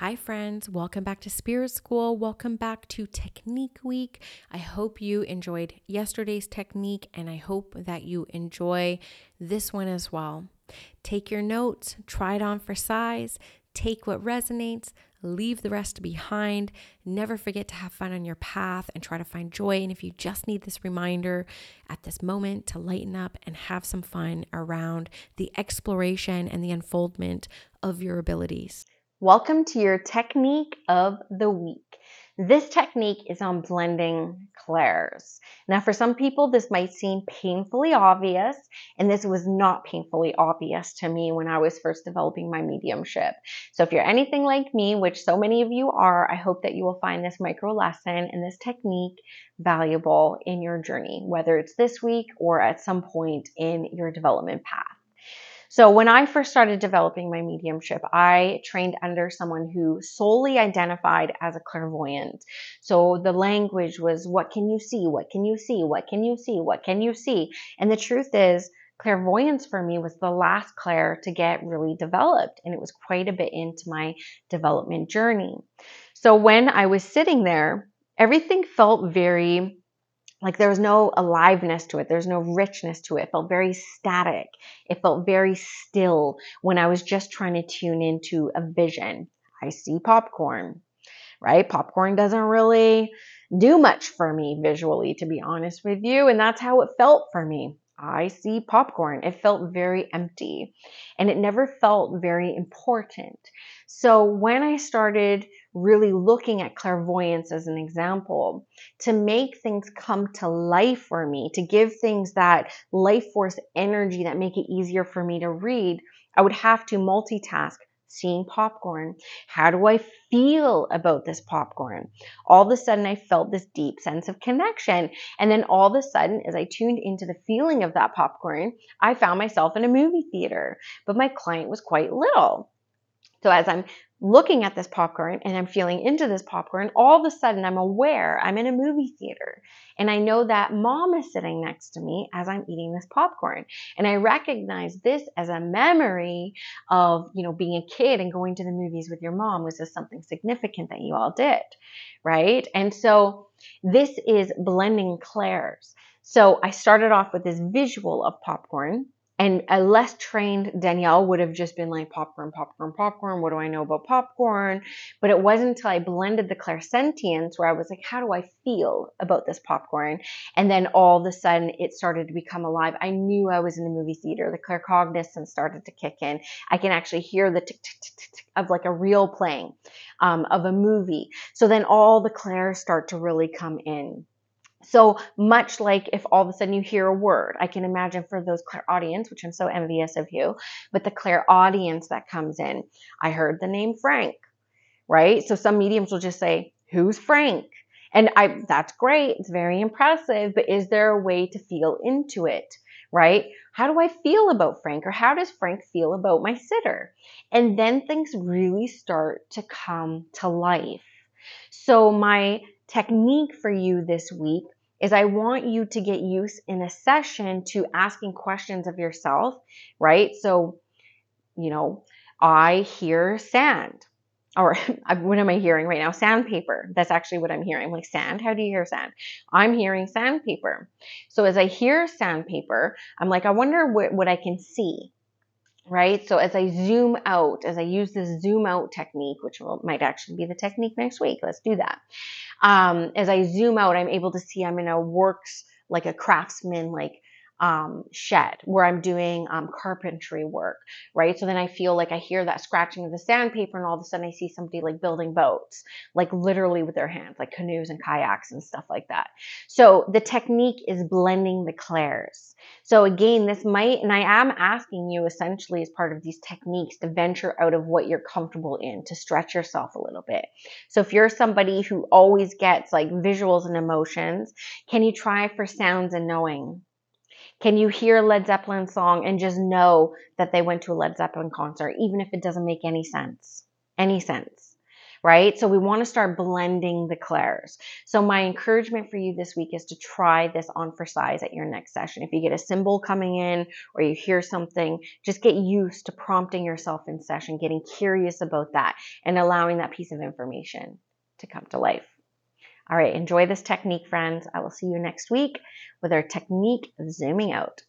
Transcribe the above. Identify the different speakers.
Speaker 1: Hi, friends. Welcome back to Spirit School. Welcome back to Technique Week. I hope you enjoyed yesterday's technique and I hope that you enjoy this one as well. Take your notes, try it on for size, take what resonates, leave the rest behind. Never forget to have fun on your path and try to find joy. And if you just need this reminder at this moment to lighten up and have some fun around the exploration and the unfoldment of your abilities.
Speaker 2: Welcome to your technique of the week. This technique is on blending clairs. Now, for some people, this might seem painfully obvious, and this was not painfully obvious to me when I was first developing my mediumship. So, if you're anything like me, which so many of you are, I hope that you will find this micro lesson and this technique valuable in your journey, whether it's this week or at some point in your development path. So when I first started developing my mediumship, I trained under someone who solely identified as a clairvoyant. So the language was, what can you see? What can you see? What can you see? What can you see? And the truth is, clairvoyance for me was the last clair to get really developed. And it was quite a bit into my development journey. So when I was sitting there, everything felt very like there was no aliveness to it. There's no richness to it. It felt very static. It felt very still when I was just trying to tune into a vision. I see popcorn, right? Popcorn doesn't really do much for me visually, to be honest with you. And that's how it felt for me. I see popcorn. It felt very empty and it never felt very important. So when I started really looking at clairvoyance as an example, to make things come to life for me, to give things that life force energy that make it easier for me to read, I would have to multitask seeing popcorn. How do I feel about this popcorn? All of a sudden, I felt this deep sense of connection. And then all of a sudden, as I tuned into the feeling of that popcorn, I found myself in a movie theater, but my client was quite little. So as I'm looking at this popcorn and I'm feeling into this popcorn, all of a sudden I'm aware I'm in a movie theater and I know that mom is sitting next to me as I'm eating this popcorn. And I recognize this as a memory of, you know, being a kid and going to the movies with your mom. Was this something significant that you all did? Right. And so this is blending clairs. So I started off with this visual of popcorn and a less trained Danielle would have just been like popcorn, popcorn, popcorn. What do I know about popcorn? But it wasn't until I blended the clairsentience where I was like, how do I feel about this popcorn? And then all of a sudden it started to become alive. I knew I was in the movie theater. The claircognizance started to kick in. I can actually hear the tick, tick, tick, tick, of like a reel playing um, of a movie. So then all the clairs start to really come in. So much like if all of a sudden you hear a word, I can imagine for those clairaudience, which I'm so envious of you, but the clairaudience that comes in, I heard the name Frank, right? So some mediums will just say, who's Frank? And I, that's great. It's very impressive, but is there a way to feel into it? Right? How do I feel about Frank or how does Frank feel about my sitter? And then things really start to come to life. So my technique for you this week is I want you to get used in a session to asking questions of yourself, right? So, you know, I hear sand. Or what am I hearing right now? Sandpaper. That's actually what I'm hearing. I'm like, sand? How do you hear sand? I'm hearing sandpaper. So as I hear sandpaper, I'm like, I wonder what, what I can see right? So as I zoom out, as I use this zoom out technique, which will, might actually be the technique next week, let's do that. Um, as I zoom out, I'm able to see I'm in a works like a craftsman, like um, shed where I'm doing um, carpentry work, right? So then I feel like I hear that scratching of the sandpaper, and all of a sudden I see somebody like building boats, like literally with their hands, like canoes and kayaks and stuff like that. So the technique is blending the clairs. So again, this might, and I am asking you essentially as part of these techniques to venture out of what you're comfortable in, to stretch yourself a little bit. So if you're somebody who always gets like visuals and emotions, can you try for sounds and knowing? Can you hear a Led Zeppelin song and just know that they went to a Led Zeppelin concert, even if it doesn't make any sense? Any sense, right? So we want to start blending the clairs. So my encouragement for you this week is to try this on for size at your next session. If you get a symbol coming in or you hear something, just get used to prompting yourself in session, getting curious about that and allowing that piece of information to come to life. All right, enjoy this technique, friends. I will see you next week with our technique of zooming out.